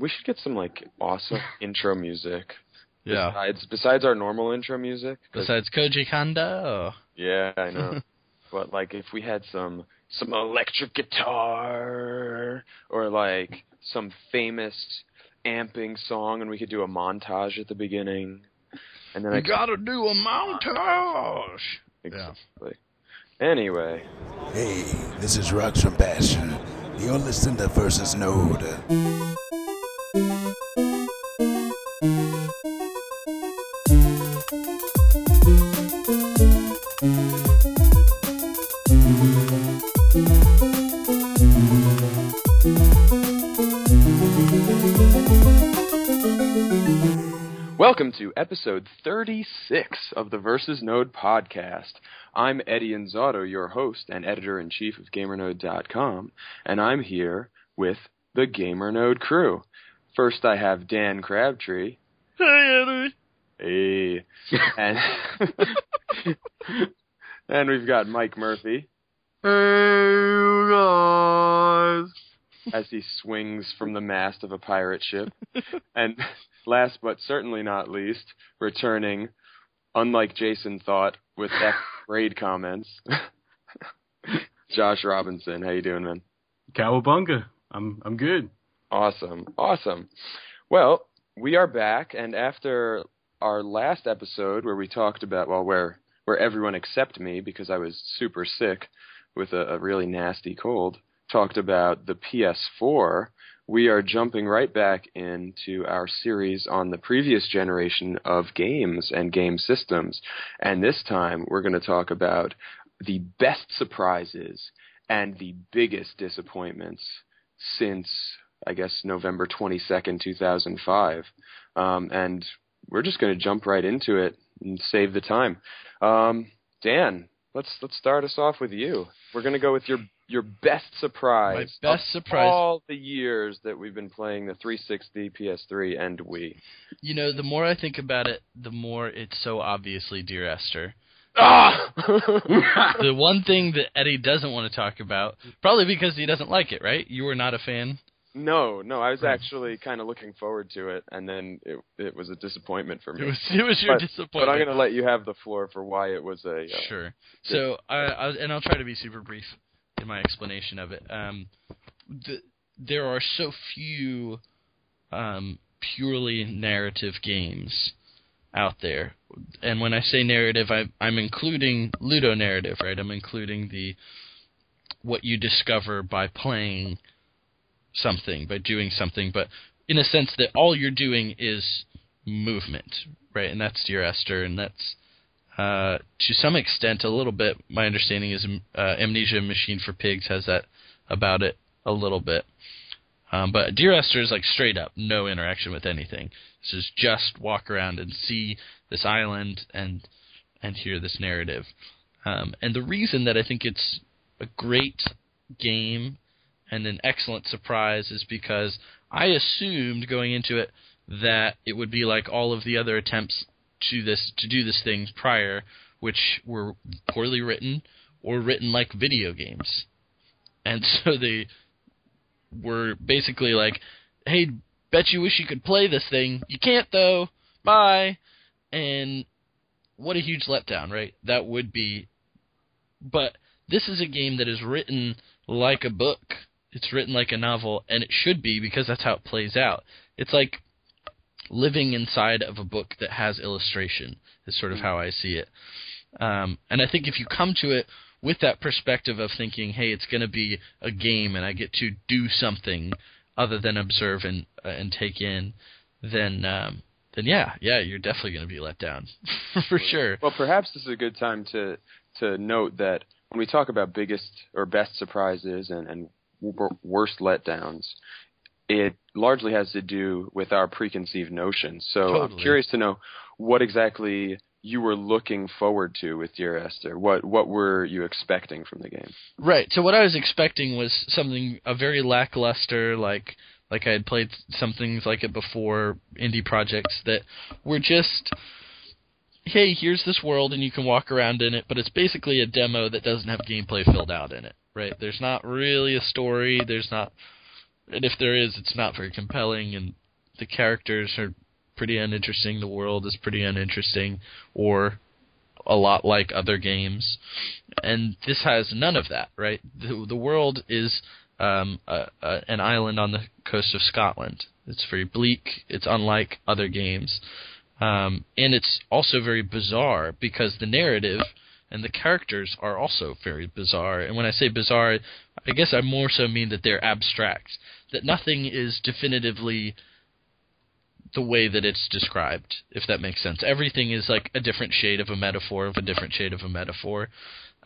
We should get some like awesome intro music. Yeah. Besides, besides our normal intro music. Besides Koji Kondo. yeah, I know. but like, if we had some some electric guitar or like some famous amping song, and we could do a montage at the beginning, and then I You could, gotta do a montage. exactly. Anyway, Hey, this is Rocks from Passion. You're listening to Versus Node. welcome to episode 36 of the Versus Node podcast. I'm Eddie Inzauto, your host and editor in chief of GamerNode.com, and I'm here with the GamerNode crew. First, I have Dan Crabtree. Hey, Eddie. Hey. and, and we've got Mike Murphy Hey, you guys. as he swings from the mast of a pirate ship. and last but certainly not least, returning, unlike Jason thought, with F grade comments. Josh Robinson, how you doing, man? Cowabunga. I'm I'm good. Awesome, awesome. Well, we are back, and after our last episode where we talked about well, where where everyone except me because I was super sick with a, a really nasty cold, talked about the PS4. We are jumping right back into our series on the previous generation of games and game systems, and this time we're going to talk about the best surprises and the biggest disappointments since I guess November 22nd, 2005. Um, and we're just going to jump right into it and save the time. Um, Dan, let's let's start us off with you. We're going to go with your your best surprise. My best of surprise. All the years that we've been playing the 360, PS3, and Wii. You know, the more I think about it, the more it's so obviously Dear Esther. Ah! the one thing that Eddie doesn't want to talk about, probably because he doesn't like it, right? You were not a fan. no, no, I was actually kind of looking forward to it, and then it it was a disappointment for me. It was it was your But- disappointment. But I'm going to let you have the floor for why it was a. Uh, Sure. So, I, I, and I'll try to be super brief in my explanation of it. Um, the, there are so few um, purely narrative games out there, and when I say narrative, I, I'm including ludo narrative, right? I'm including the what you discover by playing something, by doing something, but in a sense that all you're doing is movement, right? And that's Dear Esther, and that's uh, to some extent, a little bit. My understanding is uh, Amnesia Machine for Pigs has that about it a little bit. Um, but Dear Esther is like straight up, no interaction with anything. This is just walk around and see this island and and hear this narrative. Um, and the reason that I think it's a great game and an excellent surprise is because I assumed going into it that it would be like all of the other attempts to this to do this things prior, which were poorly written or written like video games, and so they were basically like, "Hey, bet you wish you could play this thing. You can't though. Bye." And what a huge letdown, right? That would be. But this is a game that is written like a book. It's written like a novel, and it should be because that's how it plays out. It's like living inside of a book that has illustration is sort of how I see it. Um, and I think if you come to it with that perspective of thinking, hey, it's going to be a game and I get to do something other than observe and uh, and take in, then um, then yeah, yeah, you're definitely going to be let down for sure. Well, perhaps this is a good time to to note that when we talk about biggest or best surprises and, and worst letdowns, it largely has to do with our preconceived notions. So I'm curious to know what exactly you were looking forward to with Dear Esther. What what were you expecting from the game? Right. So what I was expecting was something a very lackluster, like like I had played some things like it before, indie projects that were just, hey, here's this world and you can walk around in it, but it's basically a demo that doesn't have gameplay filled out in it. Right. There's not really a story. There's not and if there is, it's not very compelling, and the characters are pretty uninteresting. The world is pretty uninteresting, or a lot like other games. And this has none of that, right? The, the world is um, a, a, an island on the coast of Scotland. It's very bleak. It's unlike other games. Um, and it's also very bizarre because the narrative and the characters are also very bizarre. And when I say bizarre, I guess I more so mean that they're abstract. That nothing is definitively the way that it's described, if that makes sense. Everything is like a different shade of a metaphor of a different shade of a metaphor.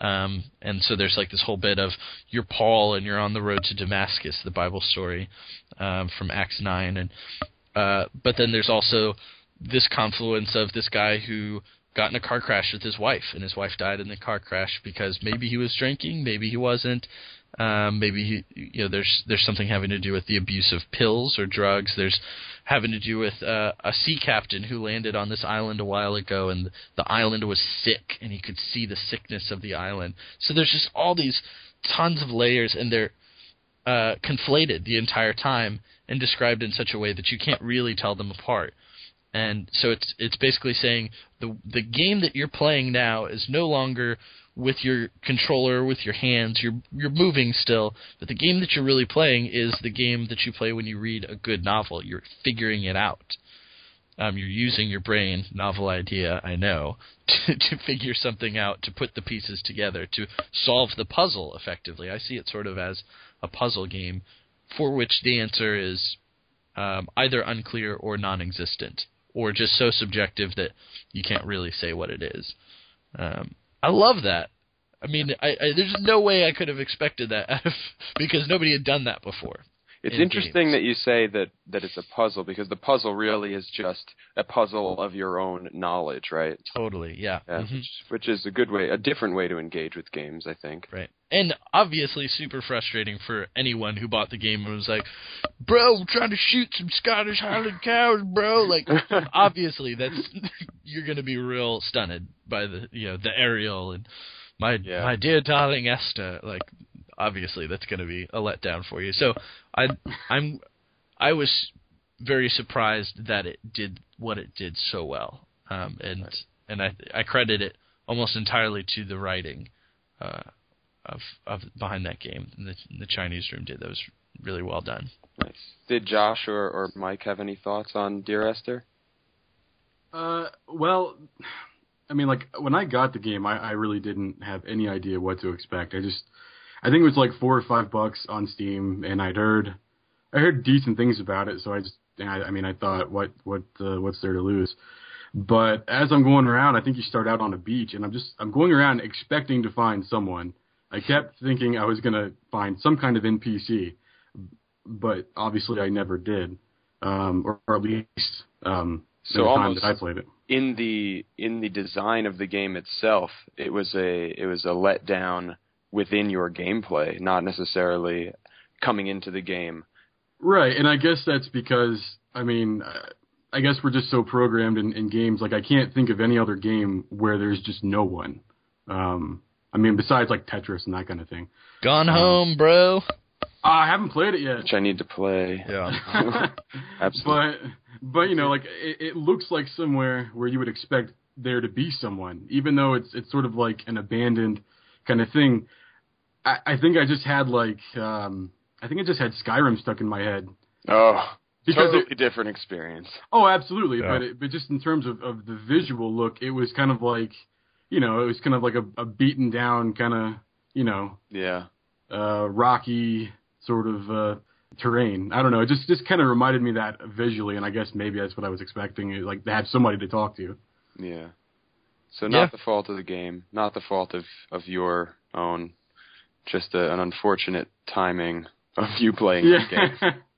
Um, and so there's like this whole bit of you're Paul and you're on the road to Damascus, the Bible story um, from Acts nine, and uh, but then there's also this confluence of this guy who got in a car crash with his wife, and his wife died in the car crash because maybe he was drinking, maybe he wasn't. Um, maybe you know, there's there's something having to do with the abuse of pills or drugs. There's having to do with uh, a sea captain who landed on this island a while ago, and the island was sick, and he could see the sickness of the island. So there's just all these tons of layers, and they're uh, conflated the entire time and described in such a way that you can't really tell them apart. And so it's it's basically saying the the game that you're playing now is no longer with your controller with your hands. You're you're moving still. But the game that you're really playing is the game that you play when you read a good novel. You're figuring it out. Um, you're using your brain novel idea i know to, to figure something out to put the pieces together to solve the puzzle effectively. I see it sort of as a puzzle game for which the answer is um, either unclear or non-existent or just so subjective that you can't really say what it is um, I love that. I mean, I, I, there's no way I could have expected that because nobody had done that before. It's in interesting games. that you say that that it's a puzzle because the puzzle really is just a puzzle of your own knowledge, right? Totally, yeah. Yeah, Mhm. which, which is a good way, a different way to engage with games, I think. Right. And obviously super frustrating for anyone who bought the game and was like, "Bro, I'm trying to shoot some Scottish Highland cows, bro." Like obviously that's you're going to be real stunned by the, you know, the aerial and my Yeah. my dear darling Esther, like obviously that's going to be a letdown for you. So I I'm I was very surprised that it did what it did so well. Um and and I I credit it almost entirely to the writing uh of of behind that game. And the, the Chinese room did that was really well done. Nice. Did Josh or, or Mike have any thoughts on Dear Esther? Uh, well, I mean, like when I got the game, I, I really didn't have any idea what to expect. I just, I think it was like four or five bucks on Steam, and I'd heard, I heard decent things about it. So I just, I, I mean, I thought, what, what, uh, what's there to lose? But as I'm going around, I think you start out on a beach, and I'm just, I'm going around expecting to find someone. I kept thinking I was gonna find some kind of NPC, but obviously I never did, um, or, or at least um, So the time almost- that I played it. In the in the design of the game itself, it was a it was a letdown within your gameplay, not necessarily coming into the game. Right, and I guess that's because I mean, uh, I guess we're just so programmed in, in games. Like I can't think of any other game where there's just no one. Um, I mean, besides like Tetris and that kind of thing. Gone Um, home, bro. I haven't played it yet. Which I need to play. Yeah. Absolutely. But but you know, like it, it looks like somewhere where you would expect there to be someone, even though it's it's sort of like an abandoned kind of thing. I, I think I just had like um I think I just had Skyrim stuck in my head Oh, because totally it, different experience. oh absolutely, Yeah. but it, but just in terms of of the visual look, it was kind of like you know it was kind of like a, a beaten down kind of you know Yeah. uh rocky sort of uh terrain. I don't know. It just just kind of reminded me that visually, and I guess maybe that's what I was expecting, like to have somebody to talk to. Yeah. So not Yeah. the fault of the game, not the fault of of your own, just a, an unfortunate timing of you playing the game.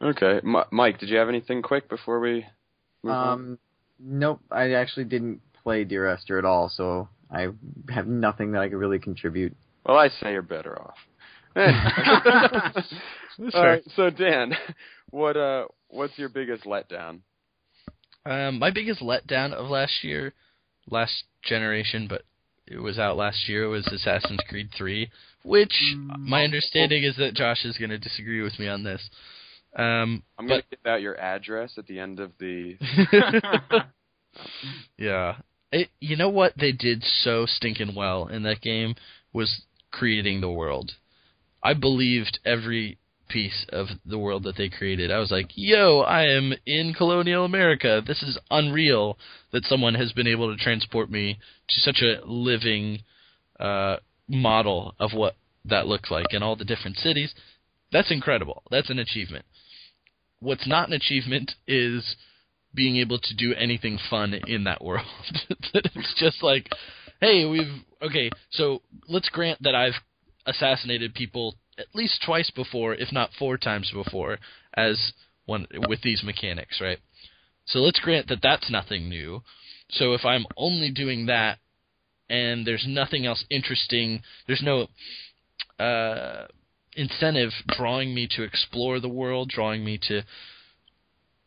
Okay, M- Mike, did you have anything quick before we move on? Um, nope. I actually didn't play Dear Esther at all, so I have nothing that I could really contribute. Well, I say you're better off. All right, so Dan, what uh, what's your biggest letdown? Um, my biggest letdown of last year, last generation, but it was out last year it was Assassin's Creed 3, which my understanding is that Josh is going to disagree with me on this. Um, I'm gonna give out your address at the end of the. yeah. It, you know what they did so stinking well in that game was creating the world. I believed every piece of the world that they created. I was like, "Yo, I am in colonial America. This is unreal that someone has been able to transport me to such a living uh, model of what that looks like in all the different cities. That's incredible. That's an achievement. What's not an achievement is being able to do anything fun in that world. it's just like, hey, we've okay, so let's grant that I've assassinated people at least twice before, if not four times before, as one with these mechanics, right? So let's grant that that's nothing new. So if I'm only doing that and there's nothing else interesting, there's no uh, incentive drawing me to explore the world, drawing me to.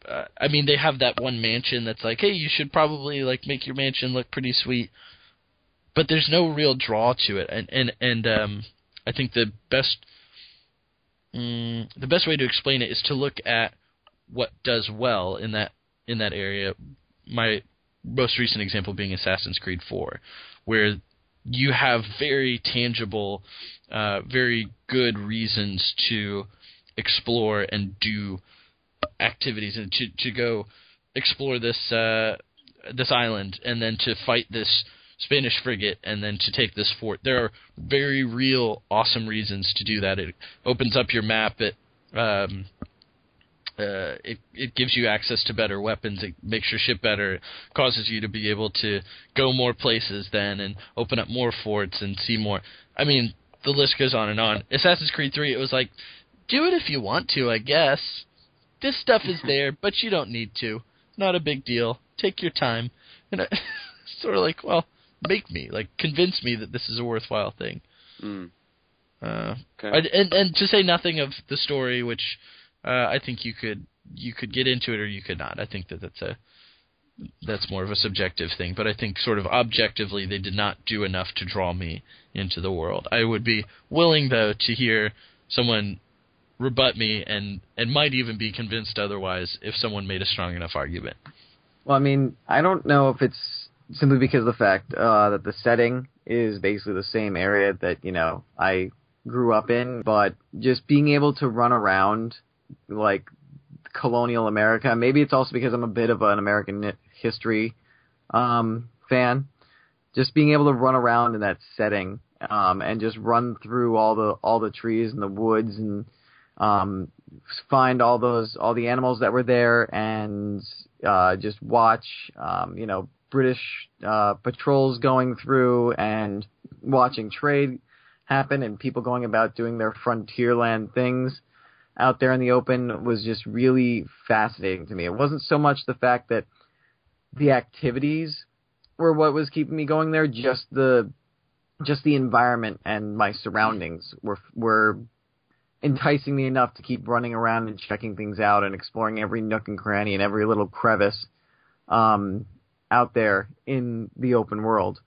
Uh, I mean, they have that one mansion that's like, hey, you should probably like make your mansion look pretty sweet, but there's no real draw to it, and and and um, I think the best mm, the best way to explain it is to look at what does well in that in that area. My most recent example being Assassin's Creed 4, where you have very tangible, uh, very good reasons to explore and do activities and to to go explore this uh, this island and then to fight this Spanish frigate and then to take this fort. There are very real, awesome reasons to do that. It opens up your map. It um, uh, it it gives you access to better weapons. It makes your ship better. It causes you to be able to go more places then and open up more forts and see more. I mean, the list goes on and on. Assassin's Creed 3, it was like, do it if you want to, I guess. This stuff is there, but you don't need to. Not a big deal. Take your time. And I, sort of like, well, make me like convince me that this is a worthwhile thing. Mm. Uh, Okay. I- and and to say nothing of the story, which uh, I think you could you could get into it or you could not. I think that that's a that's more of a subjective thing, but I think sort of objectively they did not do enough to draw me into the world. I would be willing though to hear someone rebut me and and might even be convinced otherwise if someone made a strong enough argument. Well, I mean, I don't know if it's simply because of the fact uh, that the setting is basically the same area that you know I grew up in, but just being able to run around like colonial America. Maybe it's also because I'm a bit of an American history um, fan. Just being able to run around in that setting um, and just run through all the all the trees and the woods and um, find all those all the animals that were there and uh, just watch um, you know British uh, patrols going through and watching trade happen and people going about doing their frontierland things out there in the open was just really fascinating to me. It wasn't so much the fact that the activities were what was keeping me going there, just the just the environment and my surroundings were were enticing me enough to keep running around and checking things out and exploring every nook and cranny and every little crevice um, out there in the open world.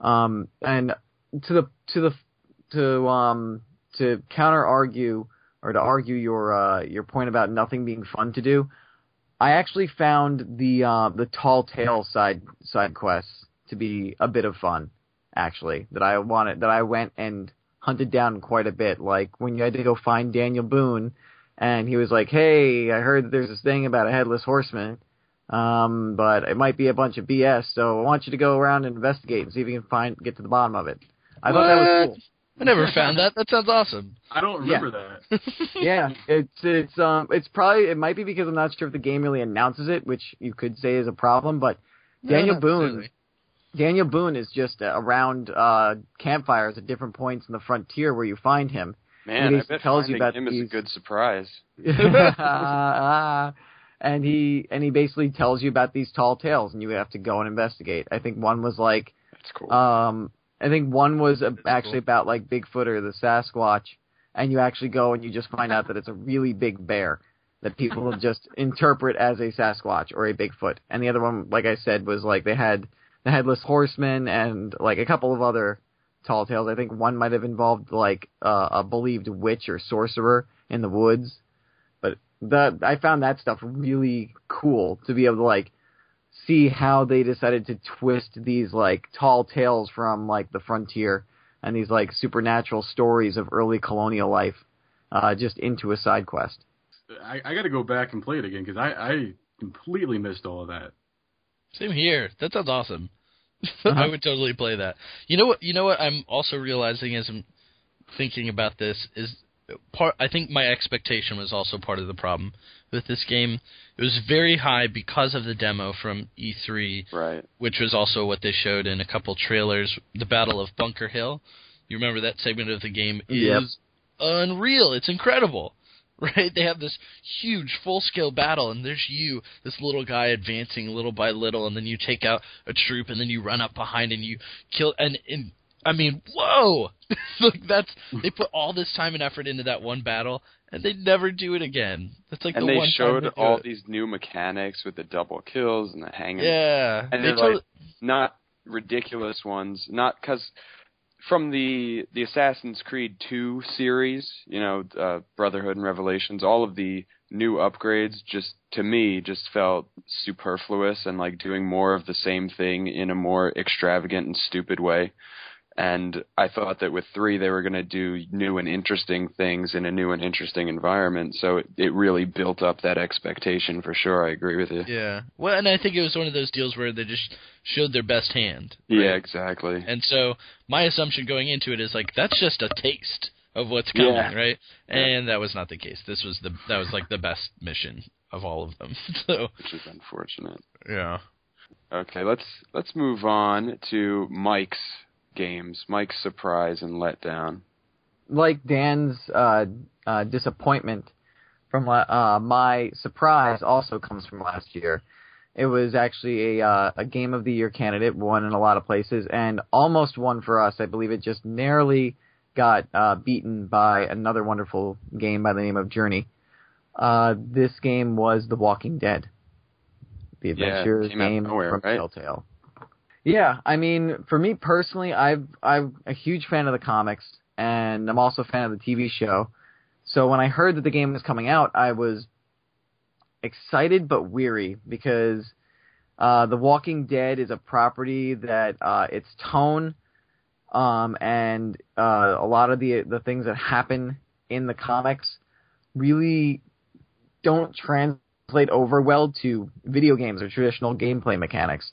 Um, and to the to the to um to counter argue or to argue your uh, your point about nothing being fun to do, I actually found the uh, the tall tale side side quests to be a bit of fun. Actually, that I wanted that I went and hunted down quite a bit. Like when you had to go find Daniel Boone, and he was like, "Hey, I heard there's this thing about a headless horseman." Um, but it might be a bunch of BS, so I want you to go around and investigate and see if you can find get to the bottom of it. I thought that was cool. I never found that. That sounds awesome. I don't remember that. yeah, it's it's um it's probably it might be because I'm not sure if the game really announces it, which you could say is a problem. But Daniel No, Boone, necessarily. Daniel Boone is just uh, around uh campfires at different points in the frontier where you find him. Man, He I bet tells you finding about him is a good surprise. and he and he basically tells you about these tall tales, and you have to go and investigate. I think one was like That's cool. um, I think one was That's actually cool. about like Bigfoot or the Sasquatch, and you actually go and you just find out that it's a really big bear that people just interpret as a Sasquatch or a Bigfoot. And the other one, like I said, was like they had the headless horseman and like a couple of other tall tales. I think one might have involved like uh, a believed witch or sorcerer in the woods. But the I found that stuff really cool to be able to like see how they decided to twist these like tall tales from like the frontier and these like supernatural stories of early colonial life uh, just into a side quest. I, I got to go back and play it again because I, I completely missed all of that. Same here. That sounds awesome. Uh-huh. I would totally play that. You know what? You know what? I'm also realizing as I'm thinking about this is part. I think my expectation was also part of the problem with this game. It was very high because of the demo from E3, Right. which was also what they showed in a couple trailers. The Battle of Bunker Hill. You remember that segment of the game is Yep. unreal. It's incredible. Right? They have this huge full scale battle and there's you, this little guy advancing little by little and then you take out a troop and then you run up behind and you kill and, and I mean, whoa! like that's they put all this time and effort into that one battle and they never do it again. That's like and the they one time showed they all it. these new mechanics with the double kills and the hanging. Yeah. And they they're totally- like not ridiculous ones, not because from the the Assassin's Creed 2 series, you know, uh, Brotherhood and Revelations, all of the new upgrades just to me just felt superfluous and like doing more of the same thing in a more extravagant and stupid way. And I thought that with three, they were going to do new and interesting things in a new and interesting environment. So it, it really built up that expectation for sure. I agree with you. Yeah. Well, and I think it was one of those deals where they just showed their best hand. Yeah, exactly. And so my assumption going into it is like that's just a taste of what's coming, Yeah. right? Yeah. And that was not the case. This was the that was like the best mission of all of them. so which is unfortunate. yeah. Okay, let's let's move on to Mike's games. Mike's surprise and letdown. like Dan's uh, uh, disappointment from uh, my surprise also comes from last year. It was actually a uh, a game of the year candidate, won in a lot of places, and almost won for us. I believe it just narrowly got uh, beaten by another wonderful game by the name of Journey. Uh, this game was The Walking Dead, the adventure of game nowhere, from right? Telltale. Yeah, I mean, for me personally, I've I'm a huge fan of the comics, and I'm also a fan of the TV show. So when I heard that the game was coming out, I was excited but weary because uh, The Walking Dead is a property that uh, its tone um, and uh, a lot of the the things that happen in the comics really don't translate over well to video games or traditional gameplay mechanics.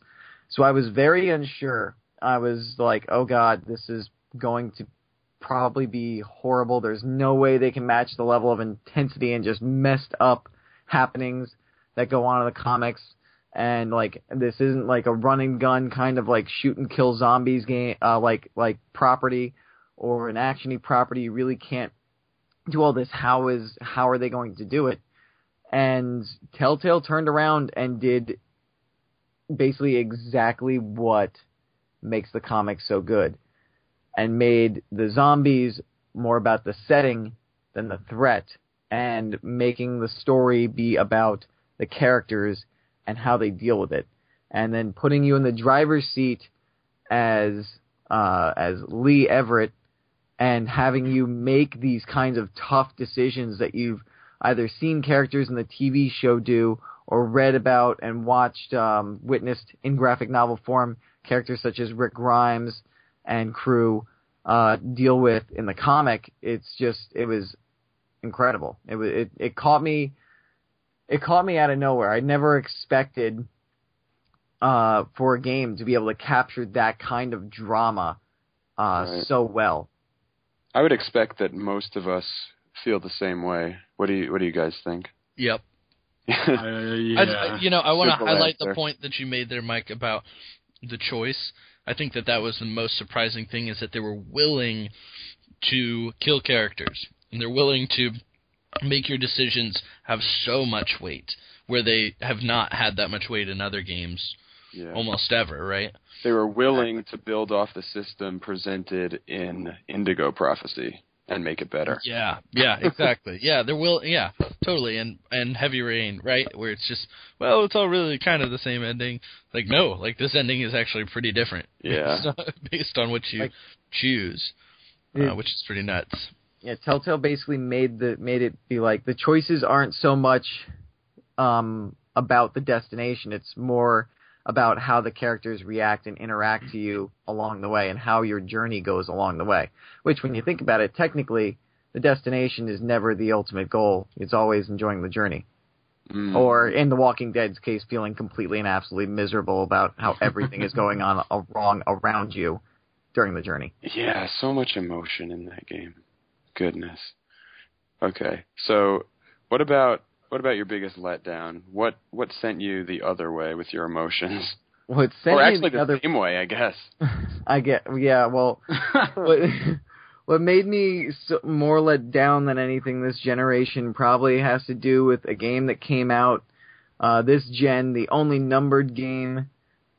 So I was very unsure. I was like, oh god, this is going to probably be horrible. There's no way they can match the level of intensity and just messed up happenings that go on in the comics. And like this isn't like a run and gun kind of like shoot and kill zombies game, uh, like like property or an actiony property. You really can't do all this. How is how are they going to do it? And Telltale turned around and did basically exactly what makes the comic so good and made the zombies more about the setting than the threat and making the story be about the characters and how they deal with it. And then putting you in the driver's seat as uh, as Lee Everett and having you make these kinds of tough decisions that you've either seen characters in the TV show do or read about and watched, um, witnessed in graphic novel form characters such as Rick Grimes and crew uh, deal with in the comic. It's just it was incredible. It was it, it caught me it caught me out of nowhere. I never expected uh, for a game to be able to capture that kind of drama uh, Right. so well. I would expect that most of us feel the same way. What do you What do you guys think? Yep. Uh, I, you know, I want to highlight answer. the point that you made there, Mike, about the choice. I think that that was the most surprising thing is that they were willing to kill characters and they're willing to make your decisions have so much weight where they have not had that much weight in other games yeah. almost ever, right? They were willing to build off the system presented in Indigo Prophecy. And make it better. Yeah, yeah, exactly. yeah, there will. Yeah, totally. And and Heavy Rain, right? Where it's just well, it's all really kind of the same ending. Like no, like this ending is actually pretty different. Yeah. based on what you Like- choose, uh, which is pretty nuts. yeah, Telltale basically made the made it be like the choices aren't so much um, about the destination; it's more about how the characters react and interact to you along the way, and how your journey goes along the way. Which, when you think about it, technically, the destination is never the ultimate goal; it's always enjoying the journey. Mm. Or, in The Walking Dead's case, feeling completely and absolutely miserable about how everything is going on wrong around you during the journey. Yeah, so much emotion in that game. Goodness. Okay, so what about what about your biggest letdown? What what sent you the other way with your emotions? What sent or actually the the other same way, I guess. I get yeah. Well, what what made me more let down than anything this generation probably has to do with a game that came out uh, this gen, the only numbered game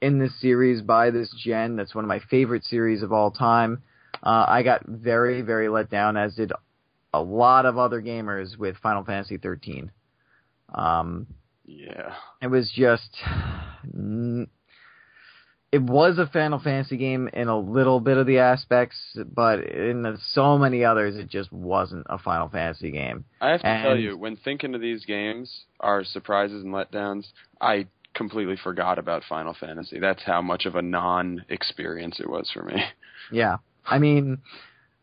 in this series by this gen. That's one of my favorite series of all time. Uh, I got very very let down, as did a lot of other gamers with Final Fantasy 13. Um, Yeah. it was just it was a Final Fantasy game in a little bit of the aspects, but in so many others, it just wasn't a Final Fantasy game. I have to tell you, when thinking of these games, our surprises and letdowns, I completely forgot about Final Fantasy. That's how much of a non-experience it was for me. Yeah, I mean,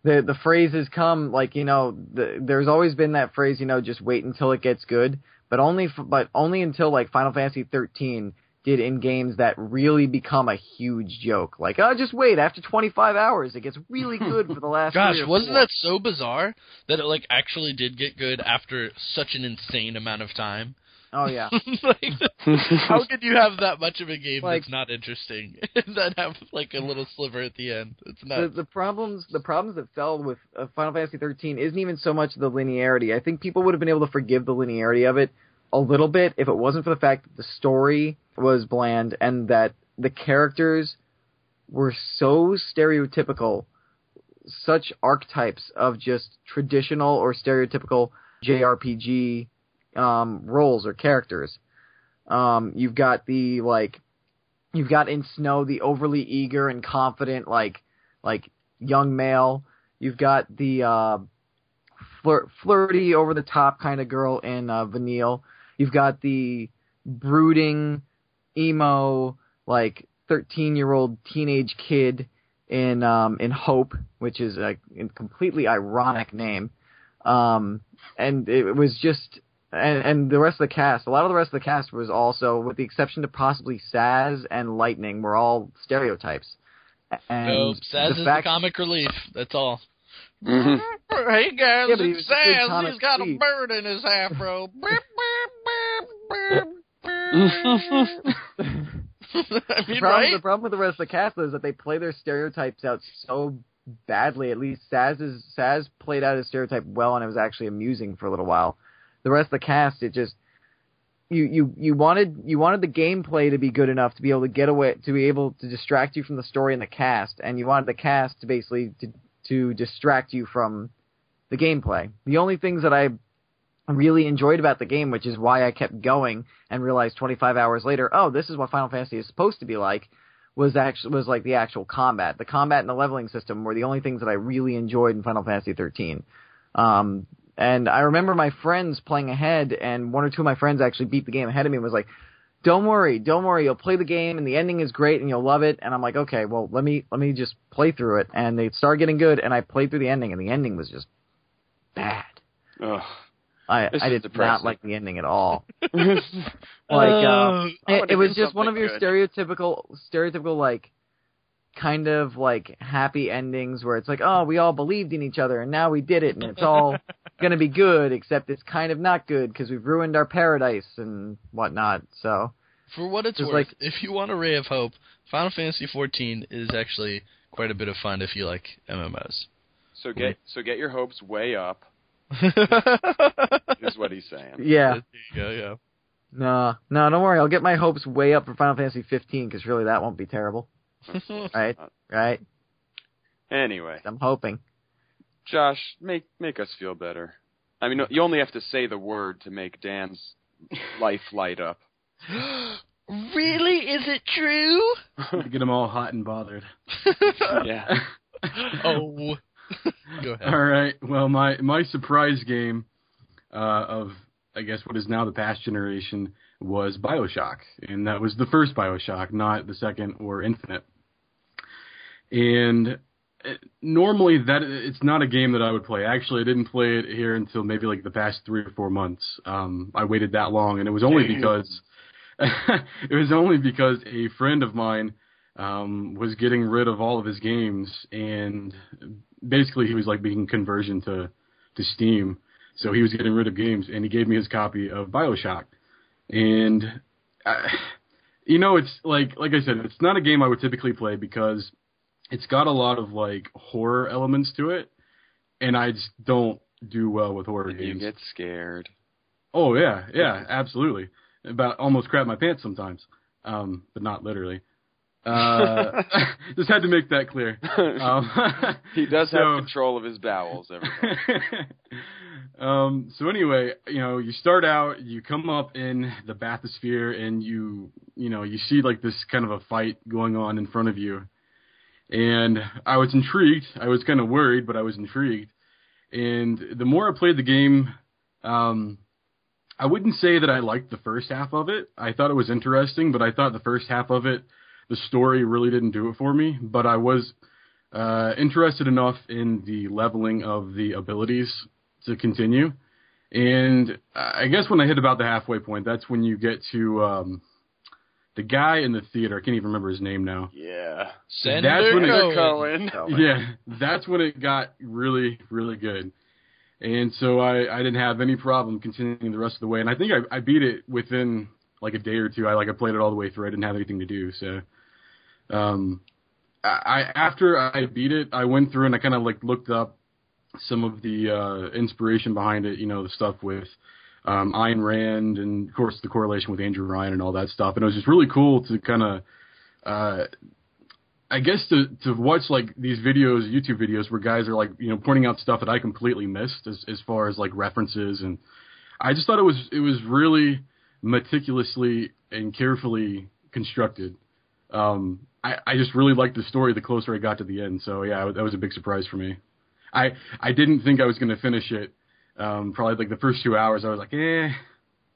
the the phrases come like you know, the, there's always been that phrase, you know, just wait until it gets good, but only f- but only until like Final Fantasy 13 did in games that really become a huge joke. Like, oh, just wait, after 25 hours, it gets really good for the last. Gosh, three or wasn't four. that so bizarre that it like actually did get good after such an insane amount of time? Oh yeah. like, how could you have that much of a game Like- that's not interesting and then have like a little sliver at the end? It's the, the problems the problems that fell with uh, Final Fantasy 13 isn't even so much the linearity. I think people would have been able to forgive the linearity of it a little bit if it wasn't for the fact that the story was bland and that the characters were so stereotypical, such archetypes of just traditional or stereotypical JRPG um, roles or characters. Um, you've got the like, you've got in Snow the overly eager and confident like like young male. You've got the uh, flir- flirty, over the top kind of girl in uh, Vanille. You've got the brooding, emo, like thirteen year old teenage kid in um, in Hope, which is a, a completely ironic name. Um, and it was just and, and the rest of the cast, a lot of the rest of the cast was also, with the exception to possibly Sazh and Lightning, were all stereotypes. And no, Sazh the is fact, the comic relief. That's all. Mhm. Hey guys, Yeah, but he it's was a good Sazh. comic He's got a bird in his afro. The, problem, right? the problem with the rest of the cast is that they play their stereotypes out so badly. At least Sazh is Sazh played out his stereotype well, and it was actually amusing for a little while. The rest of the cast, it just you you you wanted you wanted the gameplay to be good enough to be able to get away to be able to distract you from the story and the cast, and you wanted the cast to basically to to distract you from the gameplay. The only things that I really enjoyed about the game, which is why I kept going and realized 25 hours later, oh, this is what Final Fantasy is supposed to be like, was actually was like the actual combat. The combat and the leveling system were the only things that I really enjoyed in Final Fantasy 13. Um, and I remember my friends playing ahead, and one or two of my friends actually beat the game ahead of me. and Was like, "Don't worry, don't worry. You'll play the game, and the ending is great, and you'll love it." And I'm like, "Okay, well, let me let me just play through it." And they started getting good, and I played through the ending, and the ending was just bad. Ugh. I I did depressing. not like the ending at all. like, uh, Oh, it, it was just one of your something stereotypical stereotypical like kind of like happy endings where it's like oh we all believed in each other and now we did it and it's all gonna be good except it's kind of not good because we've ruined our paradise and whatnot so For what it's Just worth, like- if you want a ray of hope, Final Fantasy XIV is actually quite a bit of fun if you like MMOs. so get so get your hopes way up. Is what he's saying. yeah There you go, yeah. no no don't worry I'll get my hopes way up for Final Fantasy 15 because really that won't be terrible right right Anyway, I'm hoping Josh, make make us feel better. I mean, you only have to say the word to make Dan's life light up. really? Is it true? get them all hot and bothered. Yeah. oh. Go ahead. All right. Well, my my surprise game uh, of I guess what is now the past generation was Bioshock, and that was the first Bioshock, not the second or Infinite. And it, normally that it's not a game that I would play. Actually, I didn't play it here until maybe like the past three or four months. Um, I waited that long, and it was only because it was only because a friend of mine um, was getting rid of all of his games, and basically he was like being conversion to to Steam. So he was getting rid of games, and he gave me his copy of Bioshock. And I, you know, it's like like I said, it's not a game I would typically play because it's got a lot of like horror elements to it, and I just don't do well with horror You games. get scared. Oh yeah, yeah, absolutely. About almost crap my pants sometimes, um, but not literally. Uh, just had to make that clear. Um, he does so- have control of his bowels. Um, so anyway, you know, you start out, you come up in the bathysphere, and you, you know, you see like this kind of a fight going on in front of you. And I was intrigued. I was kind of worried, but I was intrigued. And the more I played the game, um, I wouldn't say that I liked the first half of it. I thought it was interesting, but I thought the first half of it, the story really didn't do it for me. But I was uh, interested enough in the leveling of the abilities to continue. And I guess when I hit about the halfway point, that's when you get to um, the guy in the theater. I can't even remember his name now. yeah. Sander That's when it- Cohen. Cohen. Yeah, that's when it got really, really good. And so I, I didn't have any problem continuing the rest of the way. And I think I, I beat it within like a day or two. I like I played it all the way through. I didn't have anything to do. So, um, I, after I beat it, I went through and I kind of like looked up some of the uh, inspiration behind it. You know, the stuff with um, Ayn Rand and of course the correlation with Andrew Ryan and all that stuff. And it was just really cool to kind of uh, I guess to to watch like these videos, YouTube videos, where guys are like you know pointing out stuff that I completely missed as as far as like references, and I just thought it was it was really meticulously and carefully constructed. Um, I I just really liked the story the closer I got to the end. So yeah, that was a big surprise for me. I I didn't think I was going to finish it. Um, probably like the first two hours, I was like, eh,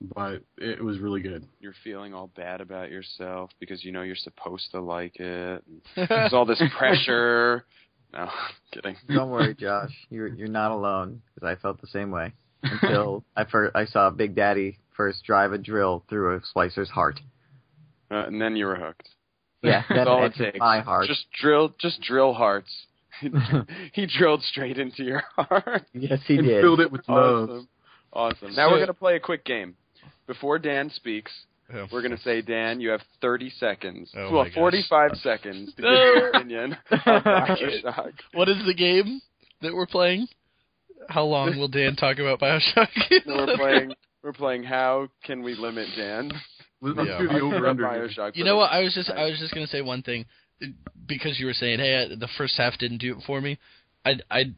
but it was really good. You're feeling all bad about yourself because you know you're supposed to like it. and There's all this pressure. No, kidding. Don't worry, Josh. You're you're not alone because I felt the same way until I first I saw Big Daddy first drive a drill through a splicer's heart. Uh, and then you were hooked. Yeah, That's all it takes. my heart. Just drill, just drill hearts. he drilled straight into your heart. yes, he and did. filled it with love. Awesome. Awesome. Now we're gonna play a quick game. Before Dan speaks, Oh. we're gonna say, Dan, you have 30 seconds. Oh well, my gosh. 45 seconds to give your opinion Bioshock. What is the game that we're playing? How long will Dan talk about Bioshock? No, we're playing. We're playing. How can we limit Dan? Let's let's Yeah. do the over under. Bioshock. You know what? I was just I was just gonna say one thing because you were saying, hey, the first half didn't do it for me. I I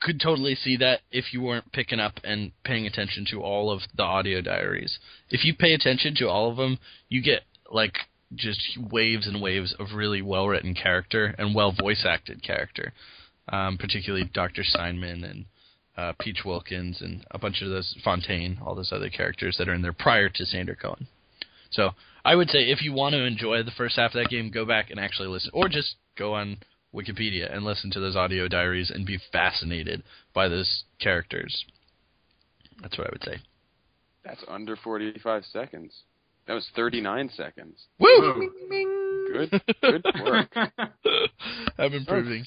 could totally see that if you weren't picking up and paying attention to all of the audio diaries. If you pay attention to all of them, you get like just waves and waves of really well written character and well voice acted character. Um, particularly Dr. Steinman and uh, Peach Wilkins and a bunch of those Fontaine, all those other characters that are in there prior to Sander Cohen. So I would say if you want to enjoy the first half of that game, go back and actually listen, or just go on Wikipedia and listen to those audio diaries and be fascinated by those characters. That's what I would say. That's under 45 seconds. That was 39 seconds. Woo! Good. Good work. I'm improving.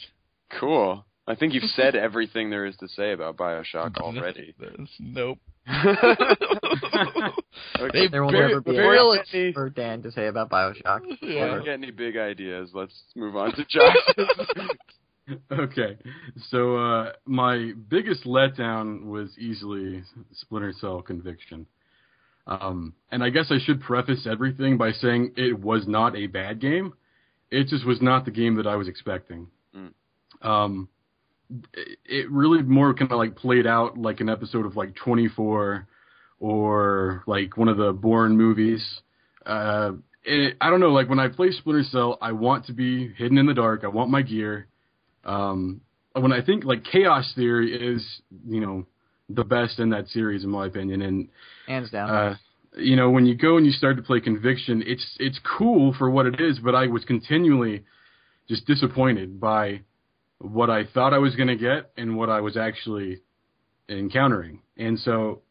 Cool. I think you've said everything there is to say about Bioshock already. nope. Okay. There will Very- never be very- a lot for Dan to say about Bioshock. If you Yeah. get any big ideas, let's move on to Josh. Okay, so uh, my biggest letdown was easily Splinter Cell Conviction. Um, and I guess I should preface everything by saying it was not a bad game. It just was not the game that I was expecting. Mm. Um, it really more kind of like played out like an episode of like 24 or like one of the Bourne movies. Uh, it, I don't know. Like when I play Splinter Cell, I want to be hidden in the dark. I want my gear. Um, when I think like Chaos Theory is, you know, the best in that series in my opinion, and Hands down. uh, you know, when you go and you start to play Conviction, it's it's cool for what it is, but I was continually just disappointed by what I thought I was going to get and what I was actually encountering. And so,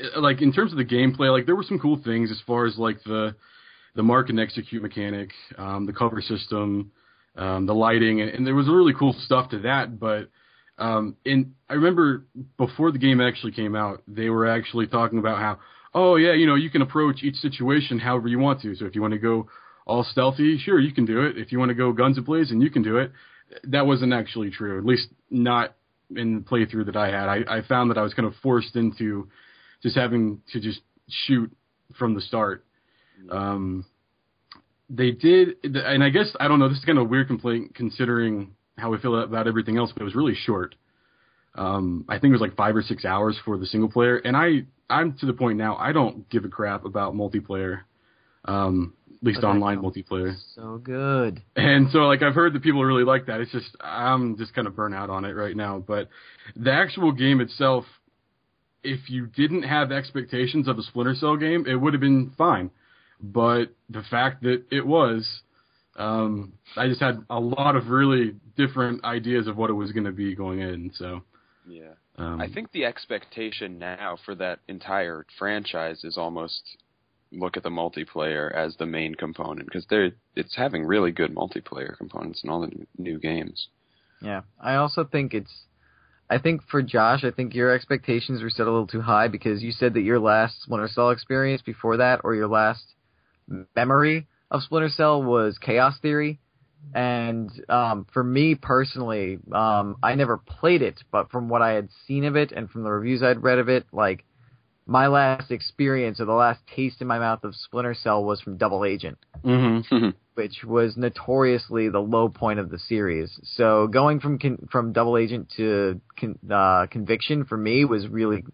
uh, like in terms of the gameplay, like there were some cool things as far as like the the mark and execute mechanic, um, the cover system, um, the lighting, and, and there was really cool stuff to that. But um, in I remember before the game actually came out, they were actually talking about how, oh yeah, you know, you can approach each situation however you want to. So if you want to go all stealthy, sure, you can do it. If you want to go guns ablazing, you can do it. That wasn't actually true, at least not in the playthrough that I had. I, I found that I was kind of forced into just having to just shoot from the start. Um, they did, and I guess I don't know. This is kind of a weird complaint considering how we feel about everything else, but it was really short. Um, I think it was like five or six hours for the single player, and I I'm to the point now I don't give a crap about multiplayer, um, at least But online multiplayer. so good. And so like I've heard that people really like that. It's just I'm just kind of burnt out on it right now. But the actual game itself, if you didn't have expectations of a Splinter Cell game, it would have been fine. But the fact that it was, um, I just had a lot of really different ideas of what it was going to be going in. So Yeah. um, I think the expectation now for that entire franchise is almost look at the multiplayer as the main component because they're it's having really good multiplayer components in all the new games. Yeah. I also think it's I think for Josh, I think your expectations were set a little too high because you said that your last Splinter Cell experience before that or your last memory of Splinter Cell was Chaos Theory. And um, for me personally, um, I never played it, but from what I had seen of it and from the reviews I'd read of it, like my last experience or the last taste in my mouth of Splinter Cell was from Double Agent mhm. which was notoriously the low point of the series. So going from con- from Double Agent to con- uh, Conviction for me was really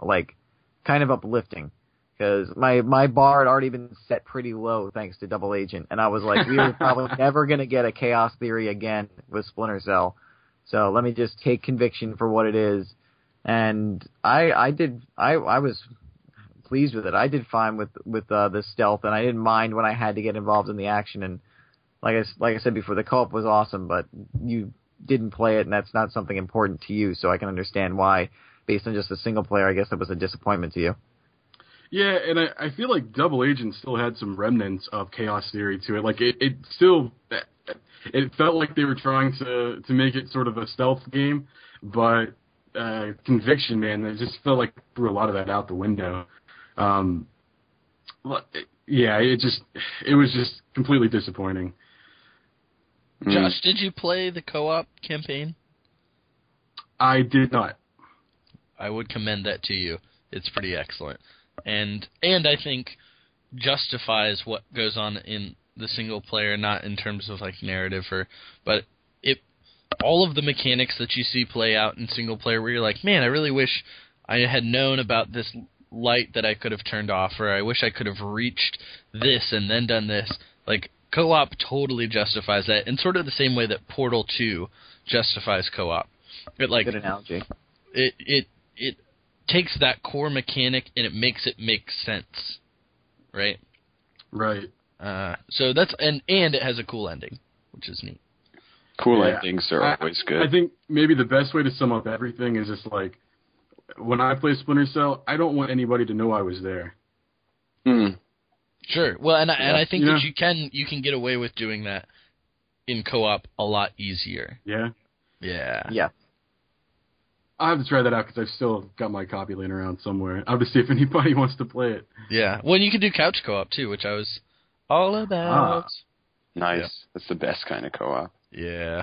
like kind of uplifting because my my bar had already been set pretty low thanks to Double Agent, and I was like, we were probably never gonna get a Chaos Theory again with Splinter Cell. So let me just take Conviction for what it is, and I I did I I was pleased with it. I did fine with with uh, the stealth, and I didn't mind when I had to get involved in the action. And like I like I said before, the co-op was awesome, but you didn't play it, and that's not something important to you. So I can understand why, based on just a single player, I guess that was a disappointment to you. Yeah, and I, I feel like Double Agent still had some remnants of Chaos Theory to it. Like it, it still, it felt like they were trying to to make it sort of a stealth game, but uh, Conviction, man, it just felt like threw a lot of that out the window. Um, yeah, it just, it was just completely disappointing. Mm. Josh, did you play the co-op campaign? I did not. I would commend that to you. It's pretty excellent, and and I think justifies what goes on in the single player, not in terms of like narrative or, but it all of the mechanics that you see play out in single player, where you're like, man, I really wish I had known about this light that I could have turned off, or I wish I could have reached this and then done this. Like co-op totally justifies that, in sort of the same way that Portal Two justifies co-op. It like Good analogy. it it it takes that core mechanic and it makes it make sense, right? Right. Uh, so that's and and it has a cool ending, which is neat. Cool Yeah. endings are I- always good. I think maybe the best way to sum up everything is just like when I play Splinter Cell, I don't want anybody to know I was there. Mm. Sure. Well, and I, and I think Yeah. that you can you can get away with doing that in co-op a lot easier. Yeah. Yeah. Yeah. I'll have to try that out because I've still got my copy laying around somewhere. I'll have to see if anybody wants to play it. Yeah. Well, you can do couch co-op too, which I was all about. Nice. Yeah. That's the best kind of co-op. Yeah.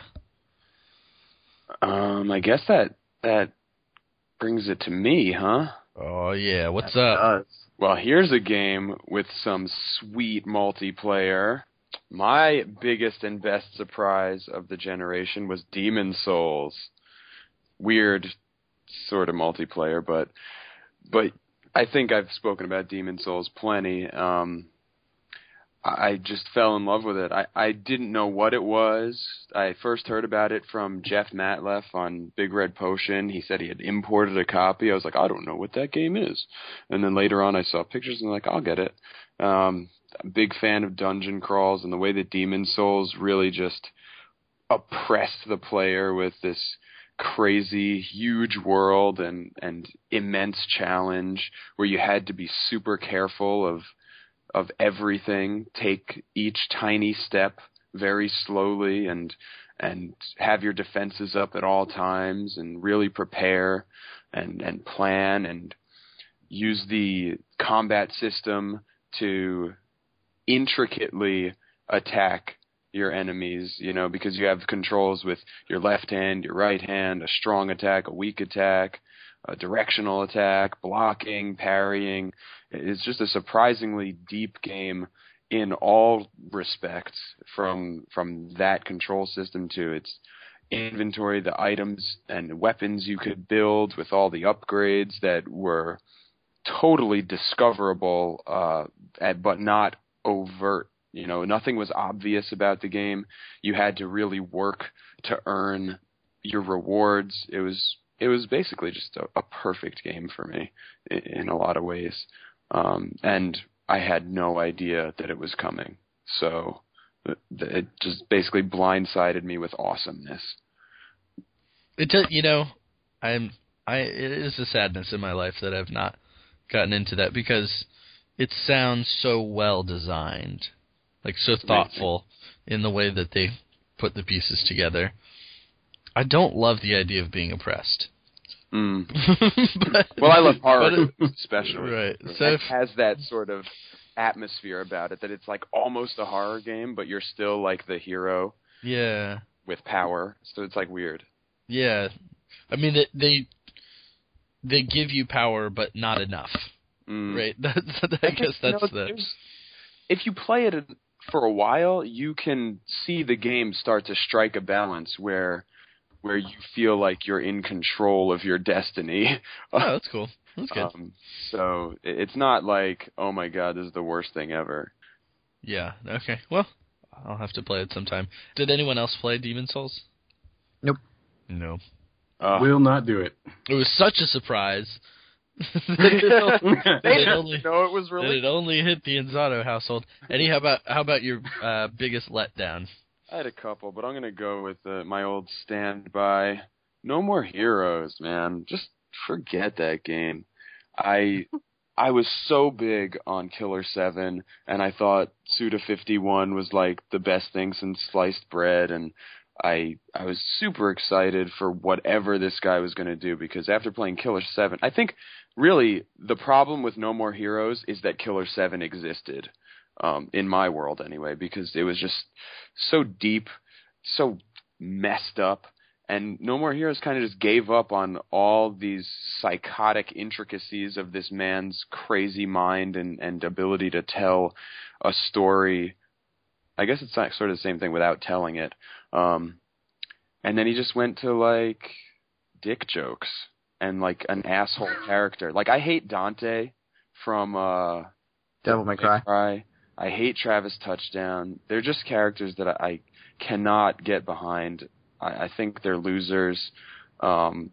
Um, I guess that that brings it to me, huh? Oh yeah. What's That up? does. Well, here's a game with some sweet multiplayer. My biggest and best surprise of the generation was Demon Souls. Weird sort of multiplayer, but but I think I've spoken about Demon Souls plenty. Um, I just fell in love with it. I, I didn't know what it was. I first heard about it from Jeff Matleff on Big Red Potion. He said he had imported a copy. I was like, I don't know what that game is. And then later on, I saw pictures and I'm like, I'll get it. Um, big fan of dungeon crawls and the way that Demon Souls really just oppressed the player with this crazy huge world and and immense challenge where you had to be super careful of of everything take each tiny step very slowly and and have your defenses up at all times and really prepare and and plan and use the combat system to intricately attack your enemies, you know, because you have controls with your left hand, your right hand, a strong attack, a weak attack, a directional attack, blocking, parrying. It's just a surprisingly deep game in all respects from from that control system to its inventory, the items and weapons you could build with all the upgrades that were totally discoverable uh, at, but not overt you know, nothing was obvious about the game. You had to really work to earn your rewards. It was it was basically just a, a perfect game for me in, in a lot of ways. Um, and I had no idea that it was coming. So it just basically blindsided me with awesomeness. It you know, I'm I it is a sadness in my life that I've not gotten into that because it sounds so well designed like so thoughtful in the way that they put the pieces together. I don't love the idea of being oppressed. Mm. but, well, I love horror, especially. Right. So it if, has that sort of atmosphere about it that it's like almost a horror game, but you're still like the hero yeah, with power. So it's like weird. yeah. I mean, they they, they give you power, but not enough. Mm. Right. That's I guess You know, that's the If you play it for a while, you can see the game start to strike a balance where where you feel like you're in control of your destiny. Oh, that's cool. That's good. Um, so it's not like, oh my god, this is the worst thing ever. yeah. Okay. Well, I'll have to play it sometime. Did anyone else play Demon Souls? Nope. No. Uh, Will not do it. It was such a surprise. that it only- that they it only- know it was that really. it only hit the Inzauto household. Eddie, how about how about your uh, biggest letdown? I had a couple, but I'm gonna go with uh, my old standby. No more heroes, man. Just forget that game. I I was so big on Killer Seven, and I thought Suda Fifty One was like the best thing since sliced bread, and I I was super excited for whatever this guy was going to do because after playing Killer Seven, I think really the problem with No More Heroes is that Killer Seven existed, um, in my world anyway, because it was just so deep, so messed up, and No More Heroes kind of just gave up on all these psychotic intricacies of this man's crazy mind and, and ability to tell a story. I guess it's not sort of the same thing without telling it. Um, and then he just went to like dick jokes and like an asshole character. Like I hate Dante from uh Devil May Cry. Cry. I hate Travis Touchdown. They're just characters that I, I cannot get behind. I, I think they're losers. Um,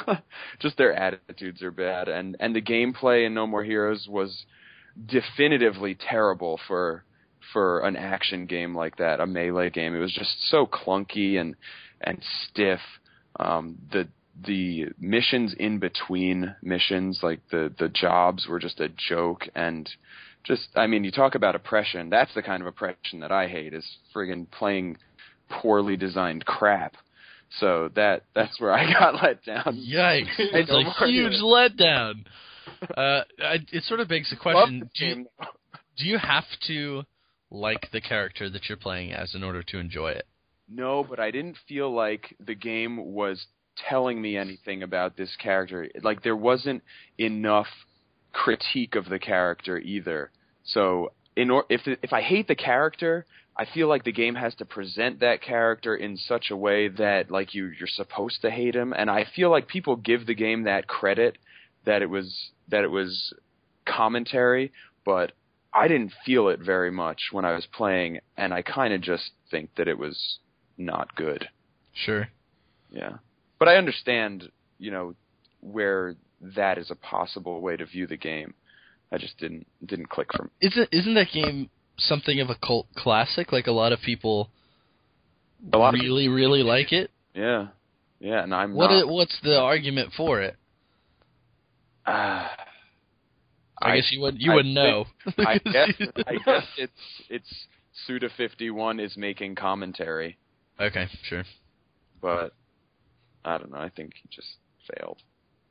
just their attitudes are bad, and and the gameplay in No More Heroes was definitively terrible for for an action game like that, a melee game. It was just so clunky and and stiff. Um, the the missions in between missions, like the the jobs, were just a joke and just I mean, you talk about oppression. That's the kind of oppression that I hate is friggin' playing poorly designed crap. So that that's where I got let down. Yikes! It's a huge letdown. Uh, it sort of begs the question: do you, do you have to like the character that you're playing as in order to enjoy it? No, but I didn't feel like the game was telling me anything about this character. Like there wasn't enough critique of the character either. So in or if if I hate the character, I feel like the game has to present that character in such a way that like you you're supposed to hate him, and I feel like people give the game that credit that it was that it was commentary, but I didn't feel it very much when I was playing, and I kind of just think that it was not good. Sure. Yeah, but I understand, you know, where that is a possible way to view the game. I just didn't didn't click for me. Isn't isn't that game something of a cult classic? Like a lot of people lot of really really like it. Yeah, yeah, and I'm What i- what's the argument for it? Ah, I, guess you would you I wouldn't know. I guess I guess it's it's Suda fifty one is making commentary, okay, sure. but I don't know. I think he just failed.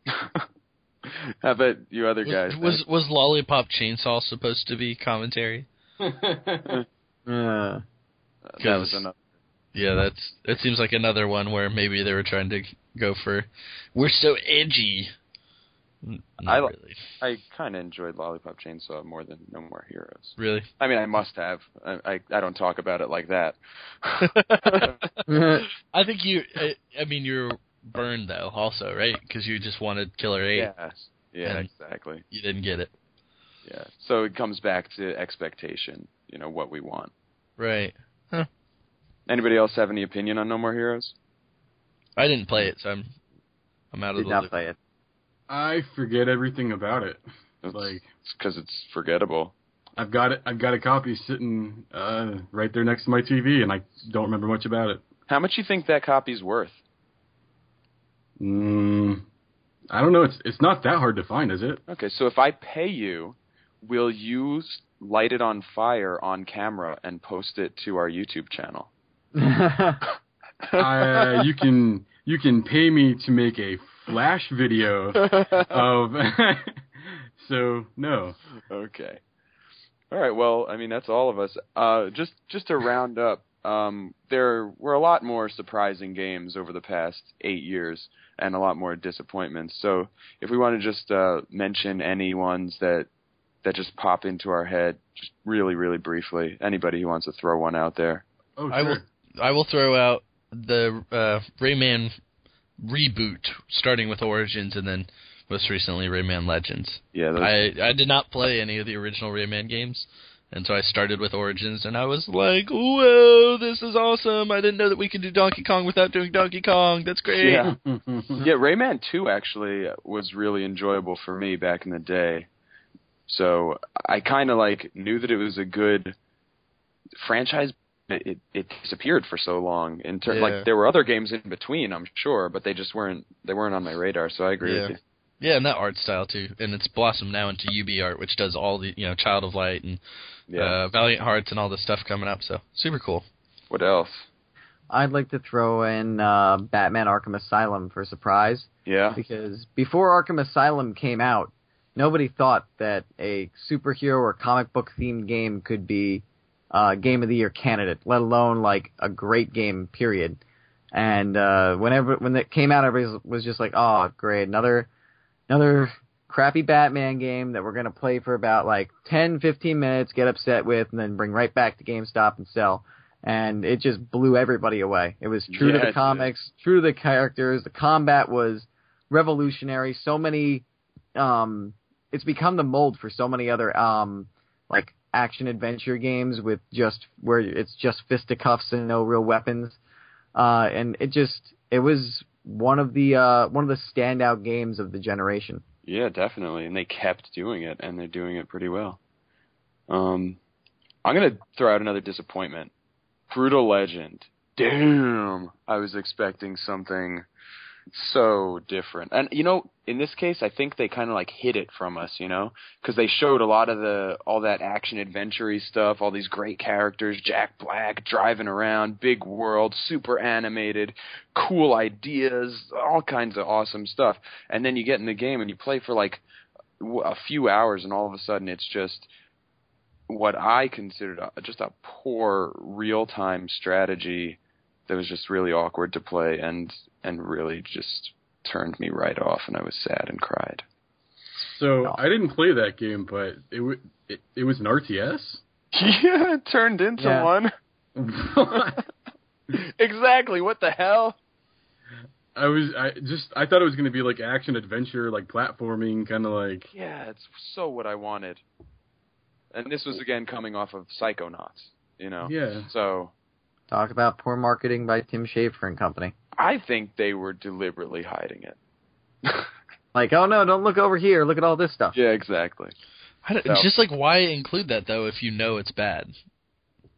How about you other guys? Was, was was Lollipop Chainsaw supposed to be commentary? Uh, Uh, that was another. Yeah, that's that seems like another one where maybe they were trying to go for we're so edgy. Not I li- really. I kind of enjoyed Lollipop Chainsaw more than No More Heroes. Really. I mean, I must have. I I, I don't talk about it like that. I think you. I, I mean, you're burned though, also, right? Because you just wanted Killer Eight. yeah, yeah, exactly. You didn't get it. Yeah. So it comes back to expectation. You know what we want. Right. Huh. Anybody else have any opinion on No More Heroes? I didn't play it, so I'm I'm out of did the not loop. play it. I forget everything about it. It's Like because it's forgettable. I've got it. I've got a copy sitting uh, right there next to my TV, and I don't remember much about it. How much you think that copy's worth? Mm, I don't know. It's it's not that hard to find, is it? Okay, so if I pay you, will you light it on fire on camera and post it to our YouTube channel? uh, you can you can pay me to make a flash video of. so no. Okay. All right. Well, I mean that's all of us. Uh, just just to round up, um, there were a lot more surprising games over the past eight years, and a lot more disappointments. So if we want to just uh, mention any ones that that just pop into our head, just really, really briefly, anybody who wants to throw one out there. Oh I will- sure. I will throw out the uh, Rayman reboot, starting with Origins and then most recently Rayman Legends. Yeah. Those, I I did not play any of the original Rayman games, and so I started with Origins, and I was like, "Whoa, this is awesome! I didn't know that we could do Donkey Kong without doing Donkey Kong. That's great." Yeah. Mm-hmm. Yeah, Rayman 2 actually was really enjoyable for me back in the day. So I kind of like knew that it was a good franchise. It, it, it disappeared for so long. In ter- Yeah. like there were other games in between, I'm sure, but they just weren't they weren't on my radar. So I agree Yeah. with you. Yeah, and that art style too, and it's blossomed now into UbiArt, which does all the you know Child of Light and Yeah. uh, Valiant Hearts and all this stuff coming up. So super cool. what else? I'd like to throw in uh, Batman Arkham Asylum for surprise Yeah. because before Arkham Asylum came out, nobody thought that a superhero or comic book themed game could be uh, game of the year candidate, let alone like a great game. Period. And uh, whenever when it came out, everybody was just like, "Oh, great, another another crappy Batman game that we're gonna play for about like 10, 15 minutes, get upset with, and then bring right back to GameStop and sell." And it just blew everybody away. It was true to the comics, true to the characters. The combat was revolutionary. So many, um, it's become the mold for so many other, um, like action adventure games with just where it's just fisticuffs and no real weapons. Uh, and it just, it was one of the, uh, one of the standout games of the generation. Yeah, definitely. And they kept doing it, and they're doing it pretty well. Um, I'm gonna throw out another disappointment. Brutal Legend. Damn, I was expecting something so different. And you know, in this case, I think they kind of like hid it from us, you know, because they showed a lot of the all that action adventure stuff, all these great characters, Jack Black driving around, big world, super animated, cool ideas, all kinds of awesome stuff. And then you get in the game and you play for like a few hours, and all of a sudden it's just what I considered just a poor real time strategy that was just really awkward to play and and really just turned me right off, and I was sad and cried. So No. I didn't play that game, but it w- it, it was an RTS. Yeah, it turned into Yeah. one. exactly. What the hell? I was I just I thought it was going to be like action adventure, like platforming, kind of like Yeah, it's so what I wanted. And this was again coming off of Psychonauts, you know. yeah. So Talk about poor marketing by Tim Schafer and company. I think they were deliberately hiding it. Like, oh no, don't look over here. Look at all this stuff. yeah, exactly. I don't- No. Just like why include that though if you know it's bad?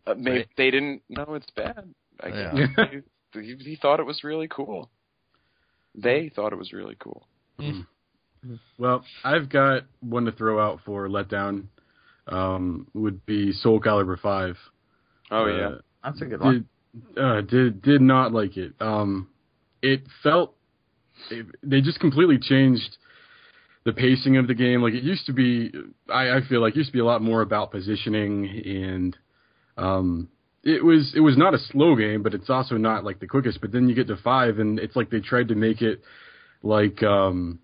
Uh, maybe Right. they didn't know it's bad. I Yeah. guess he, he, he thought it was really cool. They thought it was really cool. Well, I've got one to throw out for letdown. Um, would be Soul Calibur Five. Oh Uh, yeah. That's a good one. Did uh, did did not like it. Um, it felt it, they just completely changed the pacing of the game. Like it used to be, I, I feel like it used to be a lot more about positioning and um, it was it was not a slow game, but it's also not like the quickest. But then you get to five, and it's like they tried to make it like um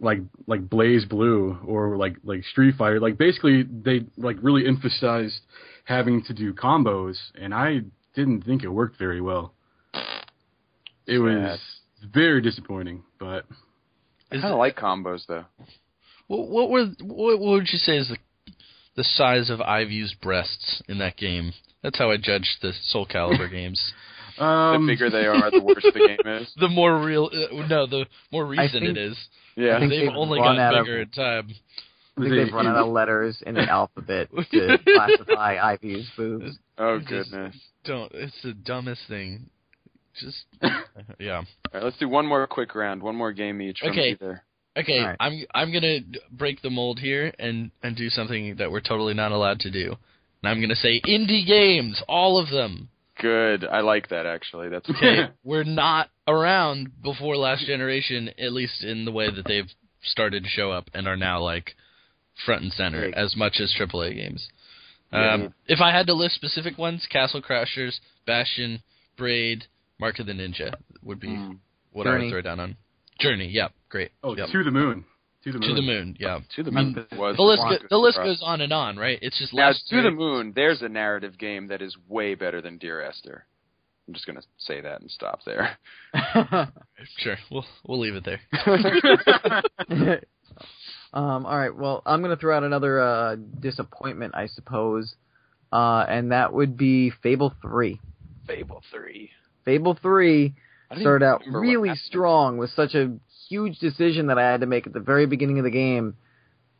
like like BlazBlue or like like Street Fighter. Like basically they like really emphasized having to do combos, and I didn't think it worked very well. It was very disappointing, but I kind of like combos though. What, what were what, what would you say is the the size of Ivy's breasts in that game? That's how I judge the Soul Calibur games. um, the bigger they are, the worse the game is. The more real, uh, no, the more recent think- it is. Yeah. They've they've only run gotten out of- bigger in time. I think they- they've run out of letters in the alphabet to classify Ivy's boobs. Oh Just- goodness. Don't. It's the dumbest thing. Just yeah. All right, let's do one more quick round. One more game each from Okay. either. Okay, All right. I'm I'm gonna break the mold here and and do something that we're totally not allowed to do. And I'm gonna say indie games, all of them. Good. I like that actually. That's Okay, we're not around before last generation, at least in the way that they've started to show up and are now like front and center Big. as much as AAA games. Yeah. Um, if I had to list specific ones, Castle Crashers, Bastion, Braid, Mark of the Ninja would be Mm. what I would throw down on. Journey, yep, great. oh, yep. to the moon, to the moon, to the moon, yeah. To the I mean, Moon was The list, the go, the list goes on and on, right? It's just Now, To the Moon, there's a narrative game that is way better than Dear Esther. I'm just gonna say that and stop there. Sure, we'll we'll leave it there. um, all right. Well, I'm going to throw out another uh, disappointment, I suppose, uh, and that would be Fable Three. Fable Three. Fable Three started out really strong with such a huge decision that I had to make at the very beginning of the game,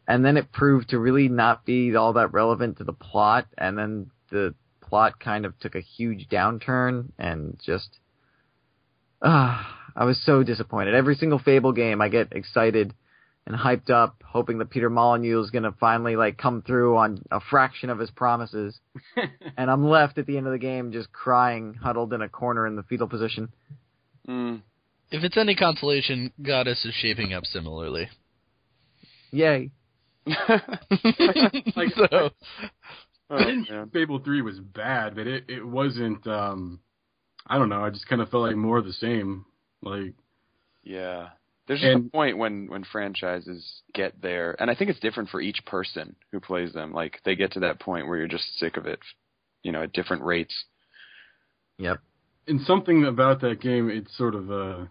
and then it proved to really not be all that relevant to the plot, and then the plot kind of took a huge downturn and just ah I was so disappointed. Every single Fable game I get excited and hyped up, hoping that Peter Molyneux is gonna finally like come through on a fraction of his promises. and I'm left at the end of the game just crying, huddled in a corner in the fetal position. Mm. If it's any consolation, Godus is shaping up similarly. Yay. Like- so, Oh, I didn't man. Fable Three was bad, but it it wasn't. um I don't know. I just kind of felt like more of the same. Like Yeah. There's just And- a point when when franchises get there, and I think it's different for each person who plays them. Like they get to that point where you're just sick of it, you know, at different rates. Yep. and something about that game, it's sort of uh,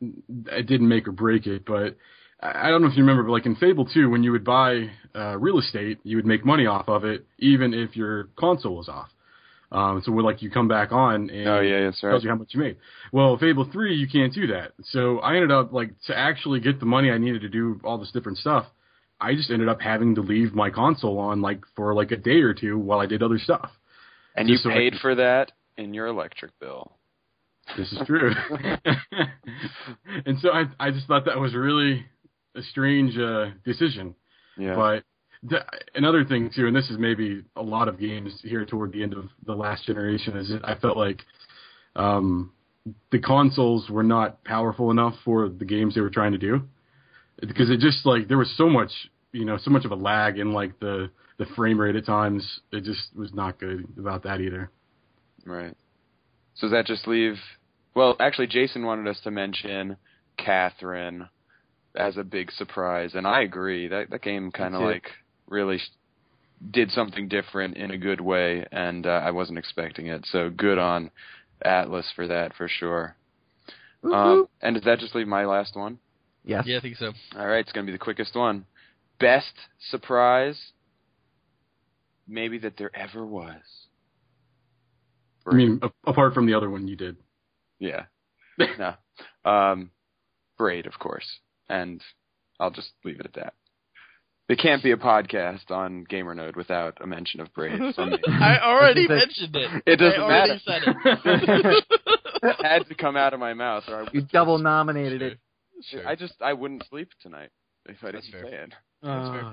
it didn't make or break it, but I I don't know if you remember, but like in Fable 2, when you would buy uh, real estate, you would make money off of it, even if your console was off. Um, so when like you come back on and Oh yeah, that's it tells you how much you made. Well, Fable 3, you can't do that. So I ended up like to actually get the money I needed to do all this different stuff. I just ended up having to leave my console on like for like a day or two while I did other stuff. And you so paid could- for that in your electric bill. This is true. and so I I just thought that was really a strange uh, decision. Yeah. But the, another thing too, and this is maybe a lot of games here toward the end of the last generation, is that I felt like um, the consoles were not powerful enough for the games they were trying to do, because it just like there was so much you know so much of a lag in like the the frame rate at times. It just was not good about that either. Right. So does that just leave? Well, actually, Jason wanted us to mention Catherine as a big surprise, and I agree. That that game kind of too. like really did something different in a good way, and uh, I wasn't expecting it. So good on Atlus for that for sure. Um, and does that just leave my last one? yes. Yeah, I think so. All right, it's gonna be the quickest one. Best surprise, maybe that there ever was. I mean, a- apart from the other one you did. Yeah. no. Um, Braid, of course. And I'll just leave it at that. There can't be a podcast on GamerNode without a mention of Braid. from me. I already It mentioned it. It doesn't I already matter. said it had to come out of my mouth, or I, You double nominated it. Sure. I just I wouldn't sleep tonight if I That's didn't fair. say it. That's fair. Uh,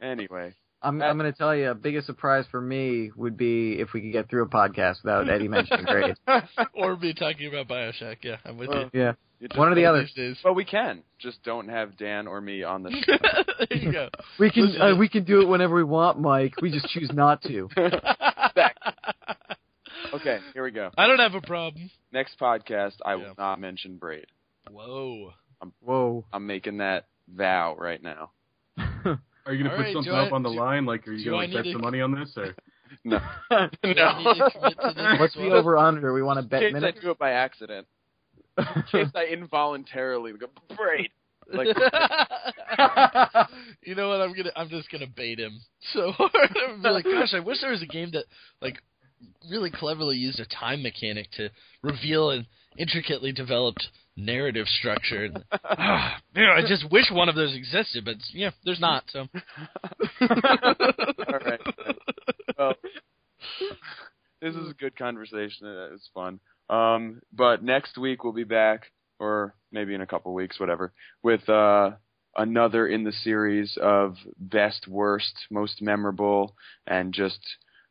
Anyway, I'm I'm going to tell you, a biggest surprise for me would be if we could get through a podcast without Eddie mentioning grades. or me talking about Bioshock. Yeah, I'm with Well, Yeah, you just- one or the other. These days. Well, we can just don't have Dan or me on the show. there you go. We can uh, we can do it whenever we want, Mike. We just choose not to. okay, here we go. I don't have a problem. Next podcast, I will not mention Braid. Whoa. I'm, Whoa. I'm making that vow right now. Are you gonna All put right, something do I- up on the do- line? Like, are you gonna I like, bet to- some money on this? Or No, Do I need to commit to this What's the over under? We want to bet case I do it by accident. In case I involuntarily go Braid. Like you know what? I'm gonna. I'm just gonna bait him so. I'm be like, gosh, I wish there was a game that like really cleverly used a time mechanic to reveal an intricately developed narrative structure. Ah, man, I just wish one of those existed, but yeah, there's not. So All right. Well, this is a good conversation. It was fun. Um, but next week we'll be back, or maybe in a couple weeks, whatever, with uh, another in the series of best, worst, most memorable, and just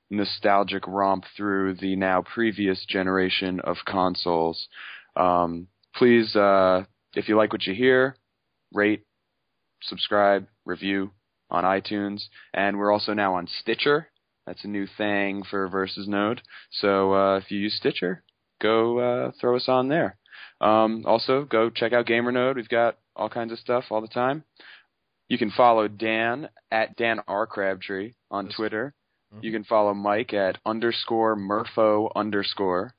nostalgic romp through the now previous generation of consoles. Um, please, uh, if you like what you hear, rate, subscribe, review on iTunes, and we're also now on Stitcher. That's a new thing for Versus Node. So uh, if you use Stitcher, go uh, throw us on there. Um, also, go check out GamerNode. We've got all kinds of stuff all the time. You can follow Dan at Dan R Crabtree on Yes. Twitter. Mhm. You can follow Mike at underscore Murpho underscore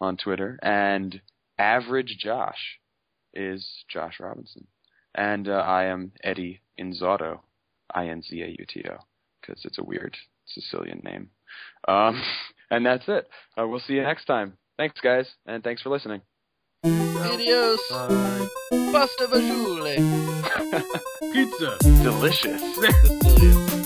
on Twitter, and Average Josh is Josh Robinson, and uh, I am Eddie Inzauto, I N Z A U T O, because it's a weird Sicilian name. Um, and that's it. Uh, we'll see you next time. Thanks, guys, and thanks for listening. Adios, Bye. pasta vajule. pizza. Delicious. Sicilian.